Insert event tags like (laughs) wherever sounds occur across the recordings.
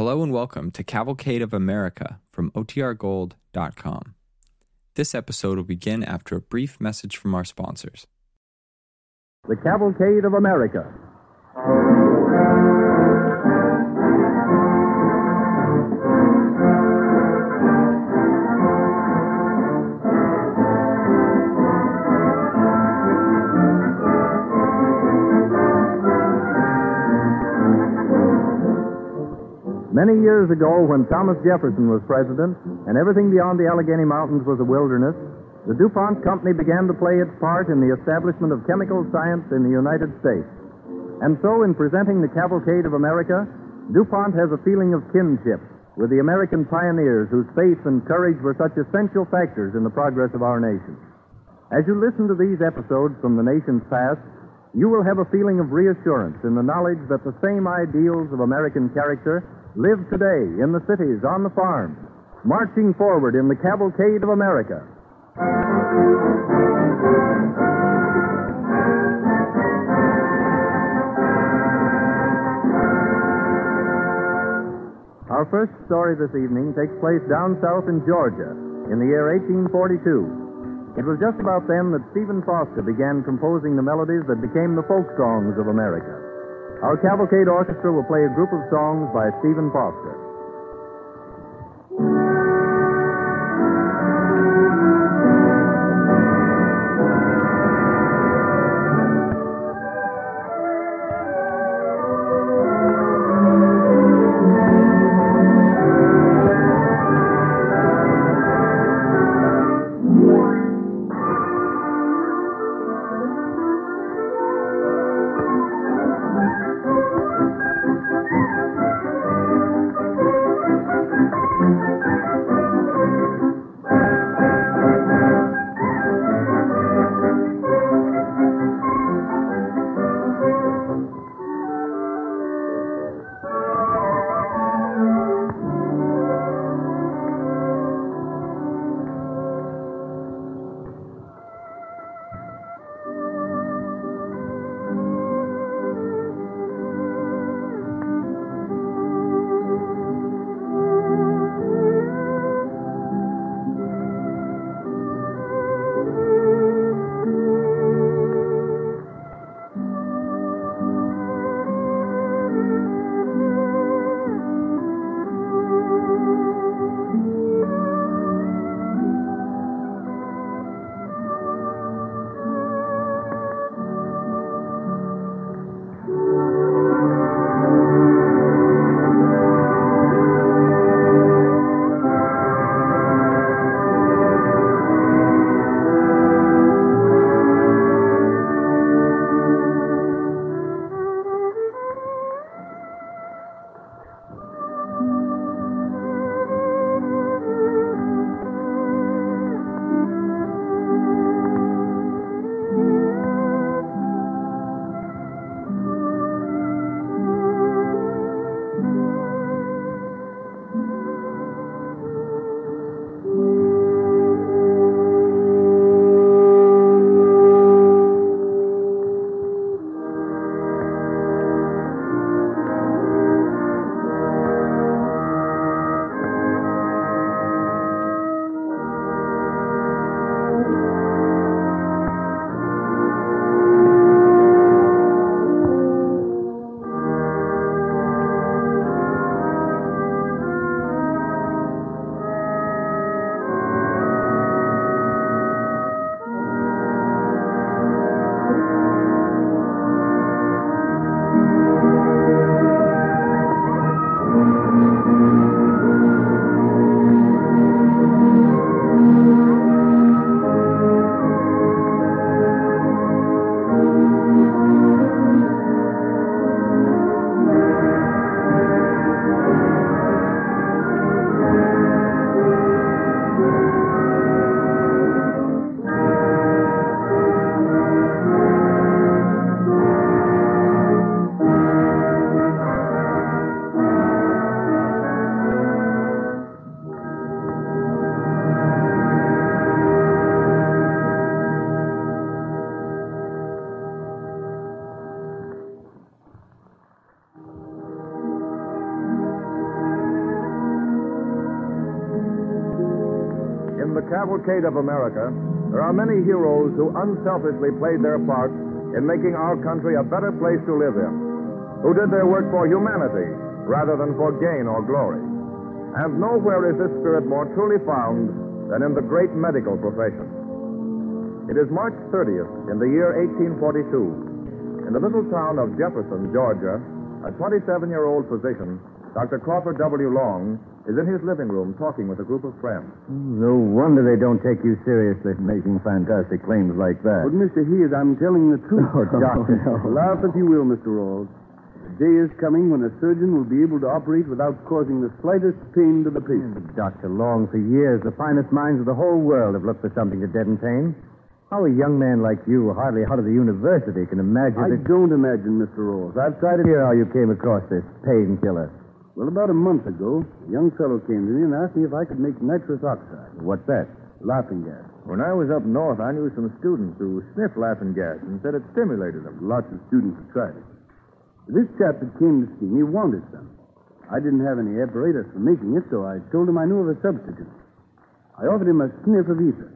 Hello and welcome to Cavalcade of America from OTRGold.com. This episode will begin after a brief message from our sponsors. The Cavalcade of America. Many years ago, when Thomas Jefferson was president and everything beyond the Allegheny Mountains was a wilderness, the DuPont Company began to play its part in the establishment of chemical science in the United States. And so, in presenting the Cavalcade of America, DuPont has a feeling of kinship with the American pioneers whose faith and courage were such essential factors in the progress of our nation. As you listen to these episodes from the nation's past, you will have a feeling of reassurance in the knowledge that the same ideals of American character live today in the cities, on the farms, marching forward in the cavalcade of America. Our first story this evening takes place down south in Georgia in the year 1842. It was just about then that Stephen Foster began composing the melodies that became the folk songs of America. Our Cavalcade Orchestra will play a group of songs by Stephen Foster. Cavalcade of America, there are many heroes who unselfishly played their part in making our country a better place to live in, who did their work for humanity rather than for gain or glory. And nowhere is this spirit more truly found than in the great medical profession. It is March 30th in the year 1842. In the little town of Jefferson, Georgia, a 27 year old physician, Dr. Crawford W. Long, is in his living room talking with a group of friends. No wonder they don't take you seriously making fantastic claims like that. But, Mr. Hayes, I'm telling the truth. Oh, Doctor. (laughs) Oh, Laugh if you will, Mr. Rawls. The day is coming when a surgeon will be able to operate without causing the slightest pain to the patient. Dr. Long, for years, the finest minds of the whole world have looked for something to deaden pain. How a young man like you, hardly out of the university, can imagine I that... don't imagine, Mr. Rawls. I've tried to Hear how you came across this painkiller. Well, about a month ago, a young fellow came to me and asked me if I could make nitrous oxide, What's that? laughing gas. When I was up north, I knew some students who sniffed laughing gas and said it stimulated them. Lots of students have tried it. This chap that came to see me wanted some. I didn't have any apparatus for making it, so I told him I knew of a substitute. I offered him a sniff of ether.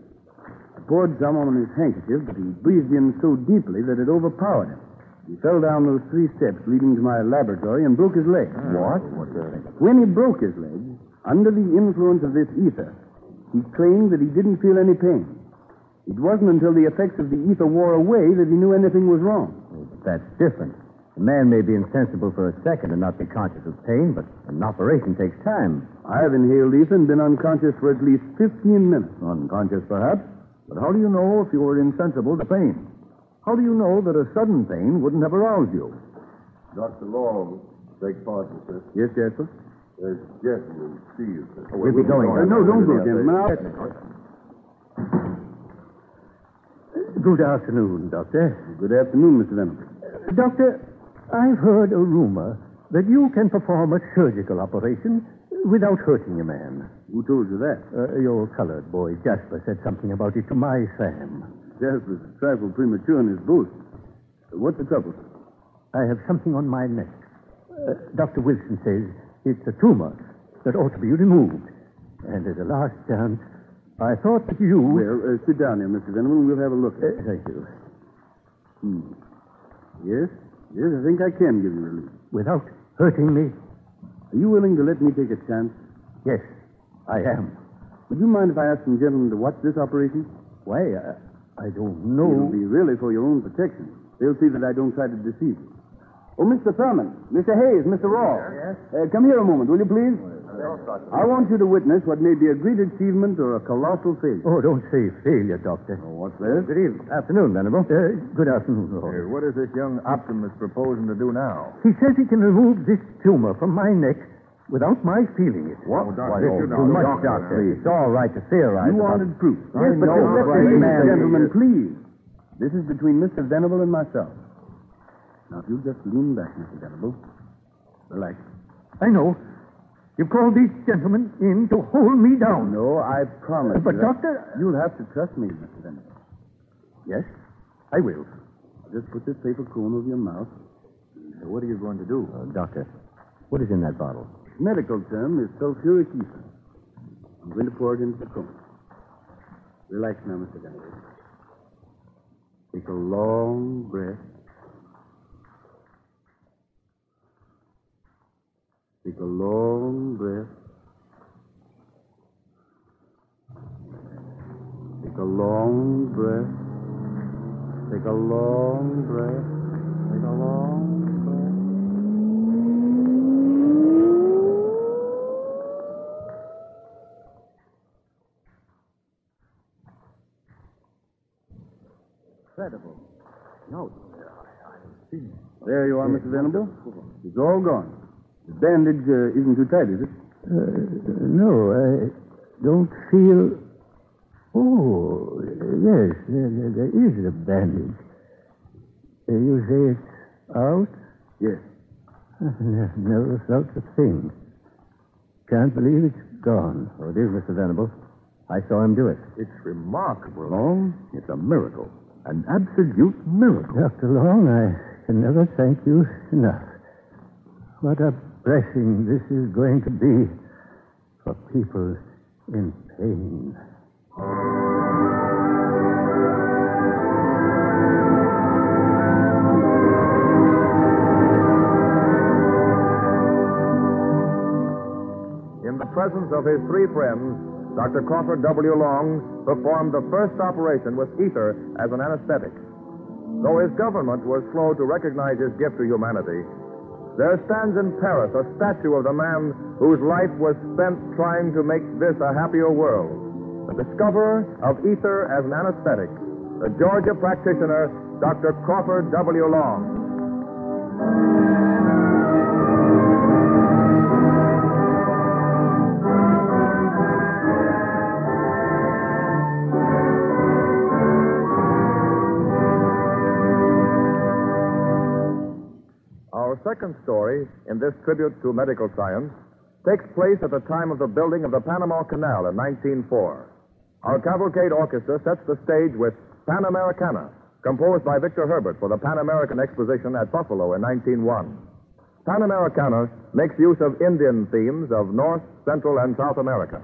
I poured some on his handkerchief, but he breathed in so deeply that it overpowered him. He fell down those three steps leading to my laboratory and broke his leg. What? When he broke his leg, under the influence of this ether, he claimed that he didn't feel any pain. It wasn't until the effects of the ether wore away that he knew anything was wrong. Oh, that's different. A man may be insensible for a second and not be conscious of pain, but an operation takes time. I've inhaled ether and been unconscious for at least 15 minutes. Unconscious, perhaps. But how do you know if you were insensible to pain? How do you know that a sudden pain wouldn't have aroused you? Dr. Long, beg pardon, sir. Yes, Jasper? There's a gentleman who sees us. We'll be going. Uh, no, don't go, gentlemen. I'll... Good afternoon, Doctor. Good afternoon, Mr. Venables. Doctor, I've heard a rumor that you can perform a surgical operation without hurting a man. Who told you that? Uh, your colored boy, Jasper, said something about it to my Sam. Jasper's a trifle premature in his boast. Uh, What's the trouble? I have something on my neck. Uh, Dr. Wilson says it's a tumor that ought to be removed. And as a last chance, I thought that you. Well, uh, sit down here, Mr. Venables, and we'll have a look. Uh, thank you. Hmm. Yes, yes, I think I can give you relief. Without hurting me? Are you willing to let me take a chance? Yes, I am. Would you mind if I ask some gentlemen to watch this operation? Why, I, I don't know. It'll be really for your own protection. They'll see that I don't try to deceive you. Oh, Mr. Thurman, Mr. Hayes, Mr. Rawls. Yes? Uh, come here a moment, will you please? I want you to witness what may be a great achievement or a colossal failure. Oh, don't say failure, Doctor. what's this? Good evening. Afternoon, Venable. Uh, good afternoon, Rawls. Hey, what is this young optimist proposing to do now? He says he can remove this tumor from my neck without my feeling it. What? Oh, Doctor, this you is too much, Doctor, Doctor. please. It's all right to theorize. You about- wanted proof. Yes, but no, this- but ladies man- and gentlemen, please. This is between Mr. Venable and myself. Now, if you'll just lean back, Mr. Venable. Relax. I know. You've called these gentlemen in to hold me down. No, I promise. But, you that- Doctor- You'll have to trust me, Mr. Venable. Yes, I will. Just put this paper cone over your mouth. So what are you going to do? Uh, doctor, what is in that bottle? Medical term is sulfuric ether. I'm going to pour it into the cone. Relax now, Mr. Venable. Take a long breath. Take a long breath. Take a long breath. Take a long breath. Take a long Incredible. No. I see. There you are, Mr. Venable. It's all gone. The bandage uh, isn't too tight, is it? Uh, no, I don't feel. Oh, yes, there, there, there is a bandage. Uh, you say it's out? Yes. I've (laughs) never felt a thing. Can't believe it's gone. Oh, it is, Mr. Venable. I saw him do it. It's remarkable. Long. It's a miracle. An absolute miracle. Dr. Long, I can never thank you enough. What a blessing this is going to be for people in pain. In the presence of his three friends, Dr. Crawford W. Long performed the first operation with ether as an anesthetic. Though his government was slow to recognize his gift to humanity, there stands in Paris a statue of the man whose life was spent trying to make this a happier world. The discoverer of ether as an anesthetic, the Georgia practitioner, Dr. Crawford W. Long. Second story in this tribute to medical science takes place at the time of the building of the Panama Canal in 1904. Our cavalcade orchestra sets the stage with Pan Americana, composed by Victor Herbert for the Pan American Exposition at Buffalo in 1901. Pan Americana makes use of Indian themes of North, Central, and South America.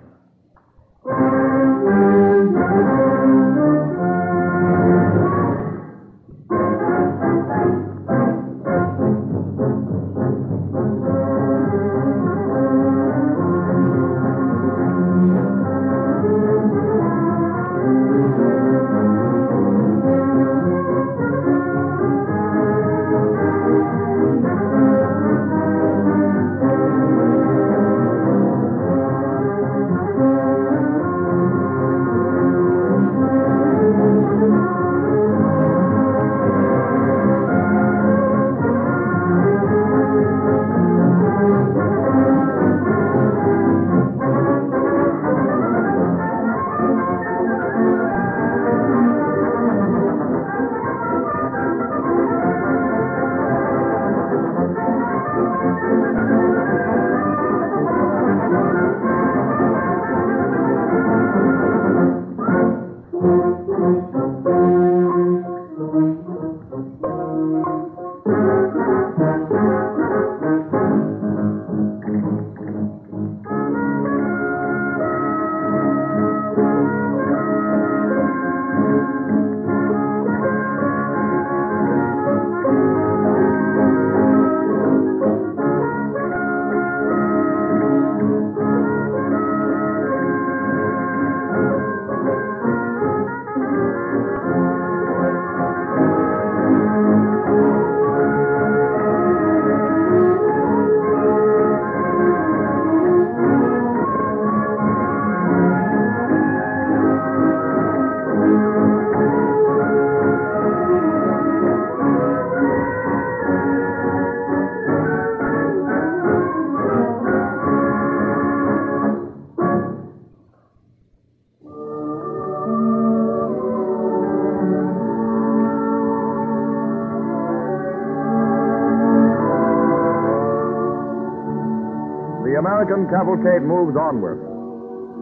Cavalcade moves onward.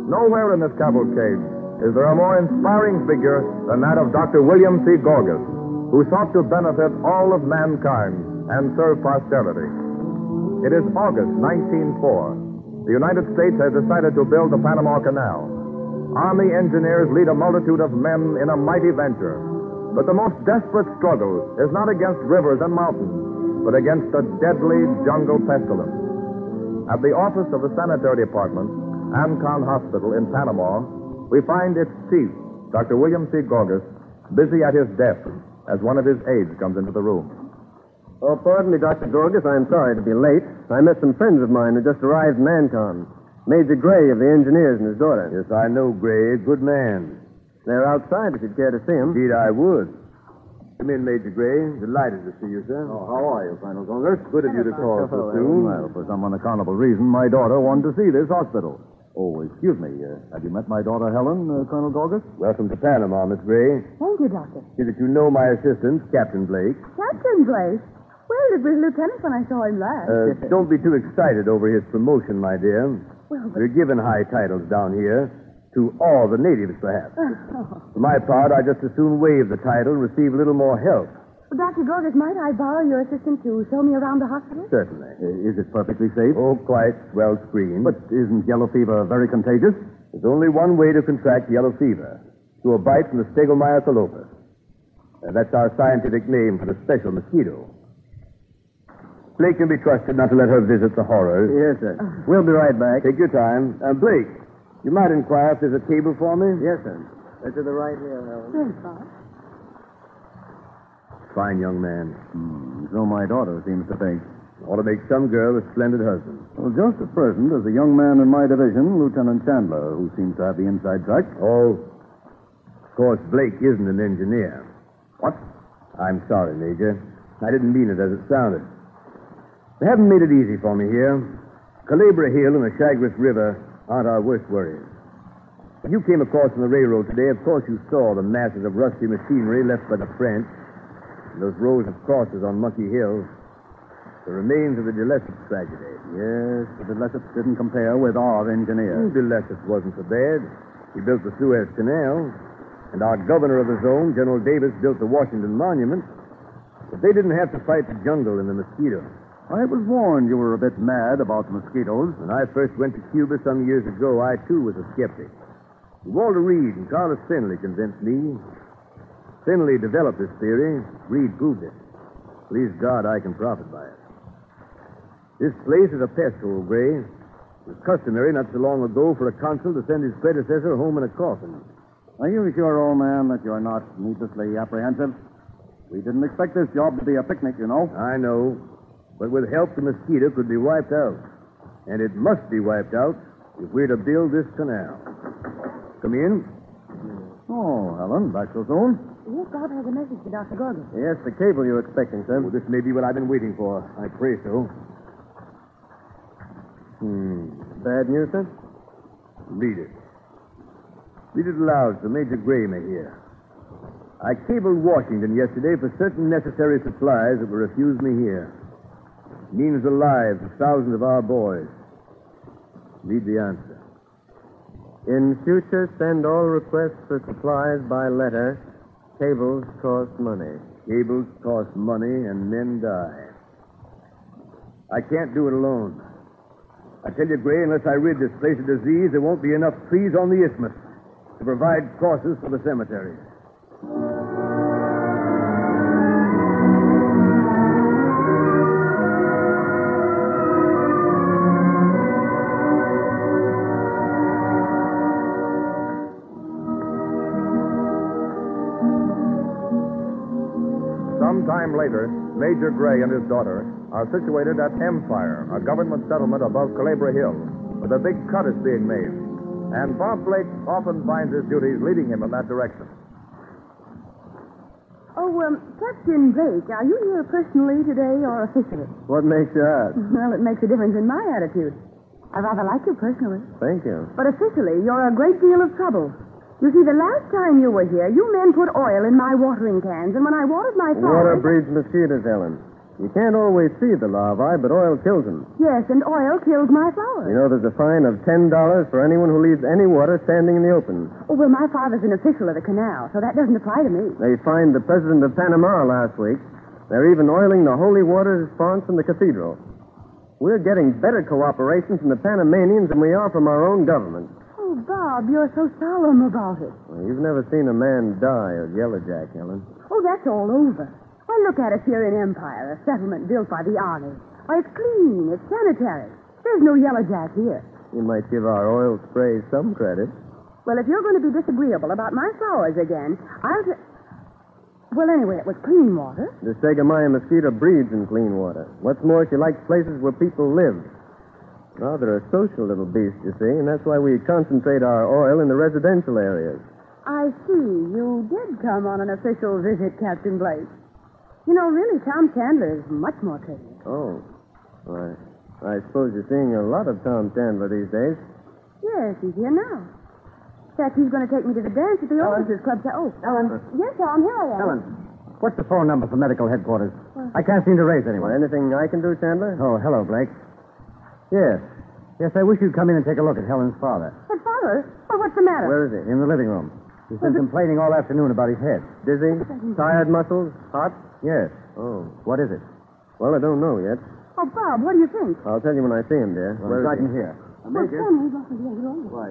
Nowhere in this cavalcade is there a more inspiring figure than that of Dr. William C. Gorgas, who sought to benefit all of mankind and serve posterity. It is August 1904. The United States has decided to build the Panama Canal. Army engineers lead a multitude of men in a mighty venture. But the most desperate struggle is not against rivers and mountains, but against a deadly jungle pestilence. At the office of the Sanitary Department, Ancon Hospital in Panama, we find its chief, Dr. William C. Gorgas, busy at his desk as one of his aides comes into the room. Oh, pardon me, Dr. Gorgas. I'm sorry to be late. I met some friends of mine who just arrived in Ancon. Major Gray of the engineers and his daughter. Yes, I know Gray. Good man. They're outside if you'd care to see them. Indeed, I would. Come in, Major Gray. Delighted to see you, sir. Oh, how are you, Colonel Gorgas? Good of you to call so soon. Well, for some unaccountable reason, my daughter wanted to see this hospital. Oh, excuse me. Uh, have you met my daughter, Helen, uh, Colonel Gorgas? Welcome to Panama, Miss Gray. Thank you, Doctor. See that you know my assistant, Captain Blake. Captain Blake. Well, it was Lieutenant when I saw him last. Uh, don't be too excited over his promotion, my dear. well, but... We're given high titles down here to all the natives, perhaps. For my part, I just as soon waive the title and receive a little more help. Well, Dr. Gorgas, might I borrow your assistant to show me around the hospital? Certainly. Is it perfectly safe? Oh, quite well screened. But isn't yellow fever very contagious? There's only one way to contract yellow fever through a bite from the Stegomyia calopus. Uh, that's our scientific name for the special mosquito. Blake can be trusted not to let her visit the horrors. Yes, sir. We'll be right back. Take your time. Uh, Blake, you might inquire if there's a table for me? Yes, sir. Uh, to the right here, Helen. Yes, Bob. Fine young man. Hmm, so my daughter seems to think. Ought to make some girl a splendid husband. Well, just at present, there's a young man in my division, Lieutenant Chandler, who seems to have the inside track. Oh, of course, Blake isn't an engineer. What? I'm sorry, Major. I didn't mean it as it sounded. They haven't made it easy for me here. Culebra Hill and the Chagres River aren't our worst worries. When you came across on the railroad today, of course you saw the masses of rusty machinery left by the French, and those rows of crosses on Monkey Hill, the remains of the de Lesseps tragedy. Yes, but de Lesseps didn't compare with our engineer. De Lesseps wasn't so bad. He built the Suez Canal, and our governor of the zone, General Davis, built the Washington Monument. But they didn't have to fight the jungle and the mosquito. I was warned you were a bit mad about mosquitoes. When I first went to Cuba some years ago, I too was a skeptic. Walter Reed and Carlos Finlay convinced me. Finlay developed this theory. Reed proved it. Please God, I can profit by it. This place is a pest hole, Gray. It was customary not so long ago for a consul to send his predecessor home in a coffin. Are you sure, old man, that you're not needlessly apprehensive? We didn't expect this job to be a picnic, you know. I know. But with help, the mosquito could be wiped out. And it must be wiped out if we're to build this canal. Come in. Oh, Helen, back so soon? Yes, Bob has a message for Dr. Gorgas. Yes, the cable you're expecting, sir. Oh, this may be what I've been waiting for. I pray so. Hmm. Bad news, sir? Read it. Read it aloud so Major Gray may hear. I cabled Washington yesterday for certain necessary supplies that were refused me here. Means the lives of thousands of our boys. Read the answer. In future, send all requests for supplies by letter. Cables cost money. Cables cost money and men die. I can't do it alone. I tell you, Gray, unless I rid this place of disease, there won't be enough trees on the isthmus to provide crosses for the cemeteries. Later, Major Gray and his daughter are situated at Empire, a government settlement above Culebra Hill, where the big cut is being made. And Bob Blake often finds his duties leading him in that direction. Oh, um, Captain Blake, are you here personally today or officially? What makes you ask? (laughs) Well, it makes a difference in my attitude. I rather like you personally. Thank you. But officially, you're a great deal of trouble. You see, the last time you were here, you men put oil in my watering cans, and when I watered my flowers... Water breeds mosquitoes, Ellen. You can't always see the larvae, but oil kills them. Yes, and oil kills my flowers. You know, there's a fine of $10 for anyone who leaves any water standing in the open. Oh, well, my father's an official of the canal, so that doesn't apply to me. They fined the president of Panama last week. They're even oiling the holy water response in the cathedral. We're getting better cooperation from the Panamanians than we are from our own government. Bob, you're so solemn about it. Well, you've never seen a man die of yellow jack, Helen. Oh, that's all over. Why, look at us here in Empire, a settlement built by the army. Why, it's clean, it's sanitary. There's no yellow jack here. You might give our oil sprays some credit. Well, if you're going to be disagreeable about my flowers again, I'll. T- well, anyway, it was clean water. The Stegomyia mosquito breeds in clean water. What's more, she likes places where people live. Well, they're a social little beast, you see, and that's why we concentrate our oil in the residential areas. I see. You did come on an official visit, Captain Blake. You know, really, Tom Chandler is much more courteous. Oh. Why, I suppose you're seeing a lot of Tom Chandler these days. Yes, he's here now. In fact, he's going to take me to the dance at the officers' club. To... Oh, Ellen. Yes, Tom, here I am. Ellen, what's the phone number for medical headquarters? I can't seem to raise anyone. anything I can do, Chandler? Oh, hello, Blake. Yes. Yes, I wish you'd come in and take a look at Helen's father. But, Father, well, what's the matter? Where is he? In the living room. He's been complaining all afternoon about his head. Dizzy? Tired muscles? Hot? Yes. Oh. What is it? Well, I don't know yet. Oh, Bob, what do you think? I'll tell you when I see him, dear. Well, Where it's is right he? in here. Well, tell me, what was the other one? Why?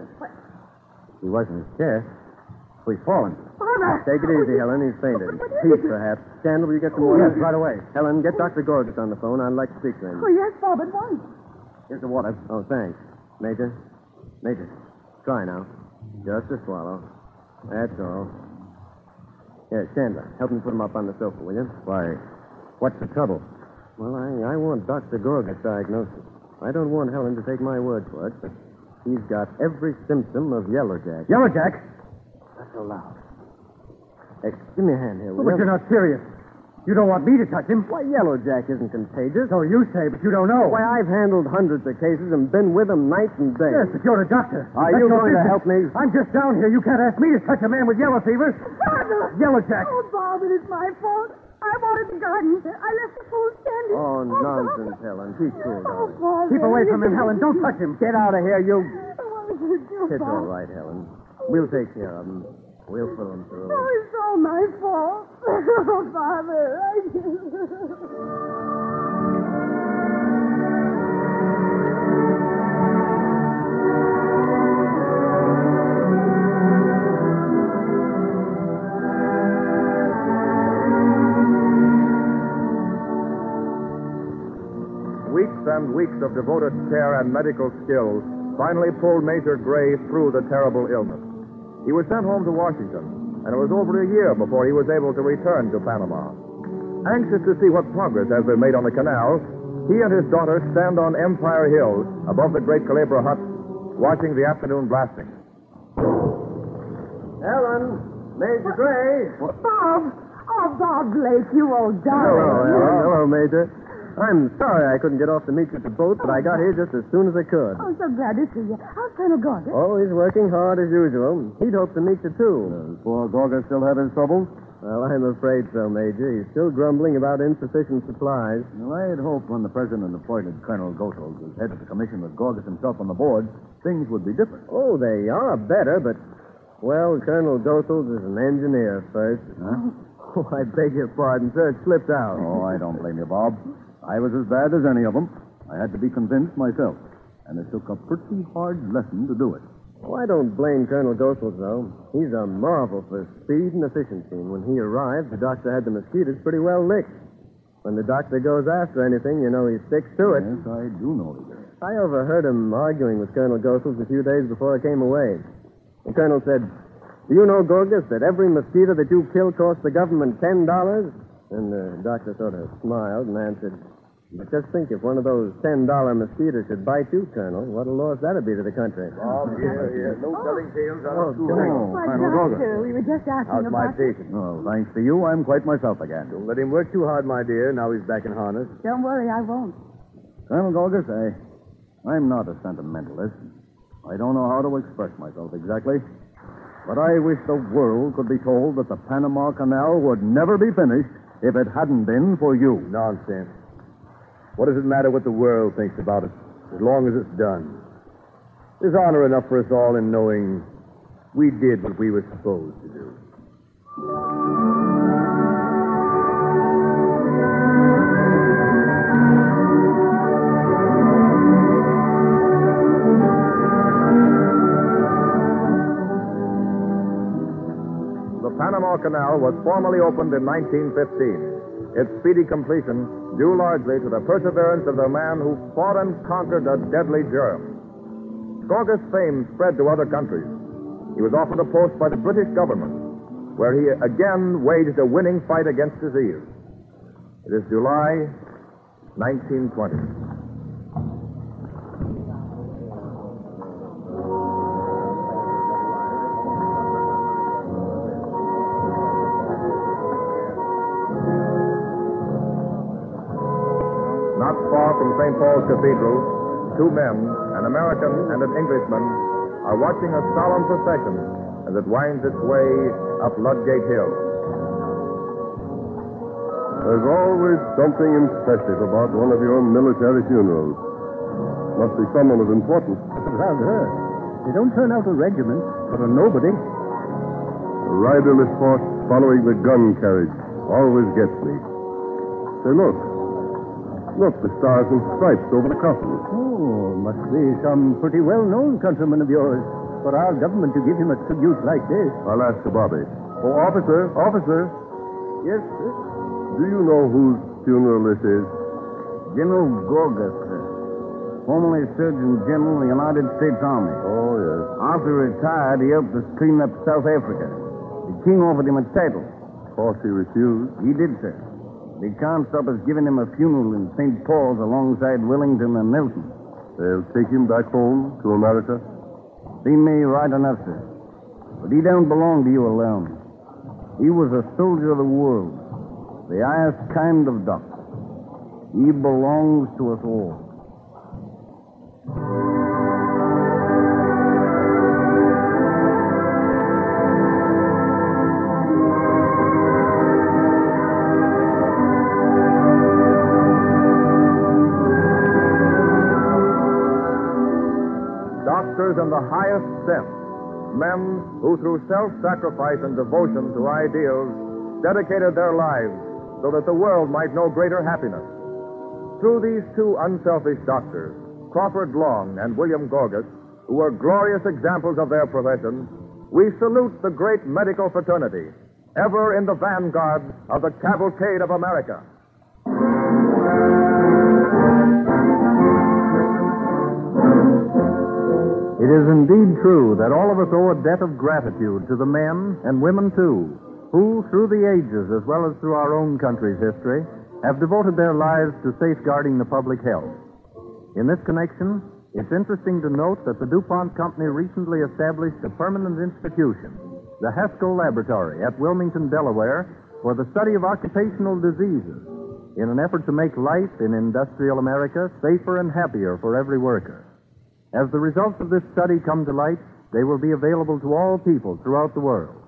He was in his chair. Oh, he's fallen. Father! Take it easy, Helen. He's fainted. Peace, perhaps. Candle, will you get some oh, water? Yes, right away. Helen, get Dr. Gorgas on the phone. I'd like to speak to him. Oh, yes, Bob, at once. Here's the water. Oh, thanks. Major? Major, try now. Just a swallow. That's all. Here, Chandler, help me put him up on the sofa, will you? Why, what's the trouble? Well, I, I want Dr. Gorgas' diagnosis. I don't want Helen to take my word for it, but he's got every symptom of yellow jack. Yellow Jack? Not so loud. Hey, give me a hand here, oh, will but you? you're not serious. You don't want me to touch him. Why, yellow jack isn't contagious. So you say, but you don't know. Why, I've handled hundreds of cases and been with them night and day. Yes, but you're a doctor. Are That's you your going to help me? I'm just down here. You can't ask me to touch a man with yellow fever. Father! Yellow Jack. Oh, Bob, it is my fault. I wanted the garden. I left the food standing. Oh, oh Bob. nonsense, Helen. Keep cool, Oh, darling. Father. Keep away from him, Helen. Don't touch him. Get out of here, you. Oh, what did you do, It's Bob? all right, Helen. We'll take care of him. We'll pull him through. Oh, it's all my fault. (laughs) Oh, Father. I Weeks and weeks of devoted care and medical skill finally pulled Major Gray through the terrible illness. He was sent home to Washington, and it was over a year before he was able to return to Panama. Anxious to see what progress has been made on the canal, he and his daughter stand on Empire Hill above the great Culebra Cut, watching the afternoon blasting. Helen, Major Gray. Bob. Oh, Bob Blake, you old darling. Hello, darling. Helen. Hello, Major. I'm sorry I couldn't get off to meet you at the boat, but I got here just as soon as I could. I'm so glad to see you. How's Colonel Gorgas? Oh, he's working hard as usual. He'd hoped to meet you, too. Does poor Gorgas still have his troubles? Well, I'm afraid so, Major. He's still grumbling about insufficient supplies. Well, I had hoped when the president appointed Colonel Goethals as head of the commission with Gorgas himself on the board, things would be different. Oh, they are better, but, well, Colonel Goethals is an engineer first. Huh? (laughs) Oh, I beg your pardon, sir. It slipped out. Oh, I don't blame you, Bob. I was as bad as any of them. I had to be convinced myself. And it took a pretty hard lesson to do it. Oh, I don't blame Colonel Goethals, though. He's a marvel for speed and efficiency. And when he arrived, the doctor had the mosquitoes pretty well licked. When the doctor goes after anything, you know he sticks to it. Yes, I do know that. I overheard him arguing with Colonel Goethals a few days before I came away. The colonel said, Do you know, Gorgas, that every mosquito that you kill costs the government $10? And the doctor sort of smiled and answered, But just think if one of those $10 mosquitoes should bite you, Colonel, what a loss that'd be to the country. Bob, here, here. No oh. telling tales out Oh, of school. Colonel. Why, Colonel Gorgas. Doctor, we were just asking How's my patient? Oh, thanks to you, I'm quite myself again. Don't let him work too hard, my dear. Now he's back in harness. Don't worry, I won't. Colonel Gorgas, I, I'm not a sentimentalist. I don't know how to express myself exactly. But I wish the world could be told that the Panama Canal would never be finished if it hadn't been for you. Nonsense. What does it matter what the world thinks about it, as long as it's done? There's honor enough for us all in knowing we did what we were supposed to do. The Panama Canal was formally opened in 1915. Its speedy completion due largely to the perseverance of the man who fought and conquered a deadly germ. Gorgas' fame spread to other countries. He was offered a post by the British government, where he again waged a winning fight against disease. It is July 1920. St. Paul's Cathedral, two men, an American and an Englishman, are watching a solemn procession as it winds its way up Ludgate Hill. There's always something impressive about one of your military funerals. Must be someone of importance. (laughs) Rather. They don't turn out a regiment, but a nobody. A riderless horse following the gun carriage always gets me. Say, look. Look, the stars and stripes over the coffin. Oh, must be some pretty well-known countryman of yours. for our government to give him a tribute like this. I'll ask the Bobby. Oh, officer, officer, Yes, sir. do you know whose funeral this is? General Gorgas, sir. Formerly Surgeon General of the United States Army. Oh, yes. After he retired, he helped us clean up South Africa. The king offered him a title. Of course he refused. He did, sir. They can't stop us giving him a funeral in St. Paul's alongside Wellington and Nelson. They'll take him back home to America. They may right enough, sir. But he don't belong to you alone. He was a soldier of the world, the highest kind of doctor. He belongs to us all. Doctors in the highest sense, men who through self-sacrifice and devotion to ideals dedicated their lives so that the world might know greater happiness. Through these two unselfish doctors, Crawford Long and William Gorgas, who were glorious examples of their profession, we salute the great medical fraternity, ever in the vanguard of the cavalcade of America. It is indeed true that all of us owe a debt of gratitude to the men and women, too, who, through the ages as well as through our own country's history, have devoted their lives to safeguarding the public health. In this connection, it's interesting to note that the DuPont Company recently established a permanent institution, the Haskell Laboratory at Wilmington, Delaware, for the study of occupational diseases in an effort to make life in industrial America safer and happier for every worker. As the results of this study come to light, they will be available to all people throughout the world.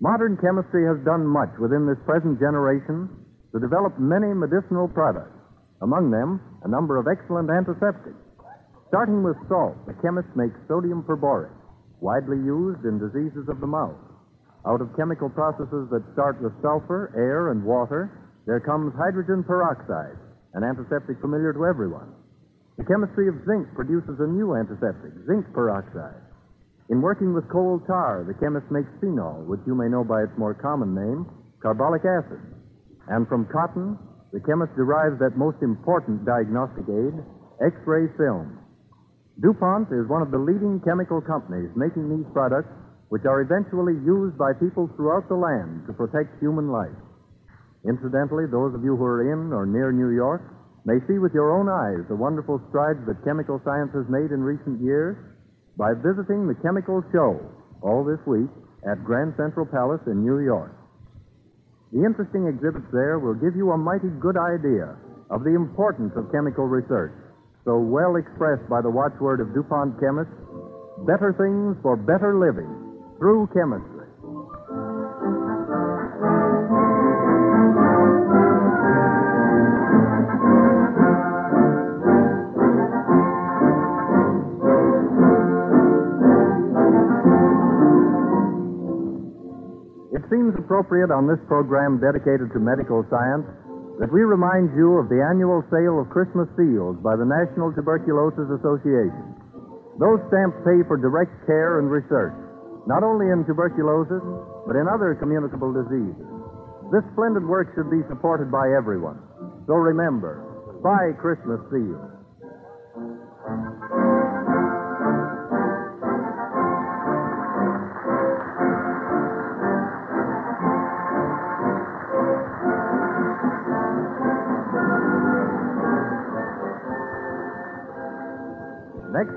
Modern chemistry has done much within this present generation to develop many medicinal products, among them a number of excellent antiseptics. Starting with salt, the chemist makes sodium perborate, widely used in diseases of the mouth. Out of chemical processes that start with sulfur, air, and water, there comes hydrogen peroxide, an antiseptic familiar to everyone. The chemistry of zinc produces a new antiseptic, zinc peroxide. In working with coal tar, the chemist makes phenol, which you may know by its more common name, carbolic acid. And from cotton, the chemist derives that most important diagnostic aid, X-ray film. DuPont is one of the leading chemical companies making these products, which are eventually used by people throughout the land to protect human life. Incidentally, those of you who are in or near New York may see with your own eyes the wonderful strides that chemical science has made in recent years by visiting the Chemical Show all this week at Grand Central Palace in New York. The interesting exhibits there will give you a mighty good idea of the importance of chemical research, so well expressed by the watchword of DuPont chemists better things for better living through chemistry. Seems appropriate on this program dedicated to medical science that we remind you of the annual sale of Christmas seals by the National Tuberculosis Association. Those stamps pay for direct care and research, not only in tuberculosis, but in other communicable diseases. This splendid work should be supported by everyone. So remember, buy Christmas seals.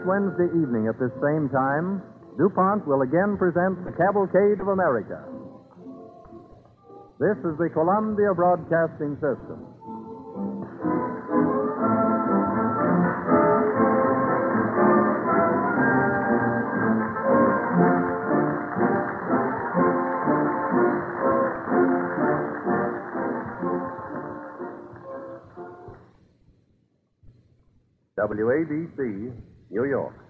Next Wednesday evening at this same time, DuPont will again present the Cavalcade of America. This is the Columbia Broadcasting System. WABC, New York.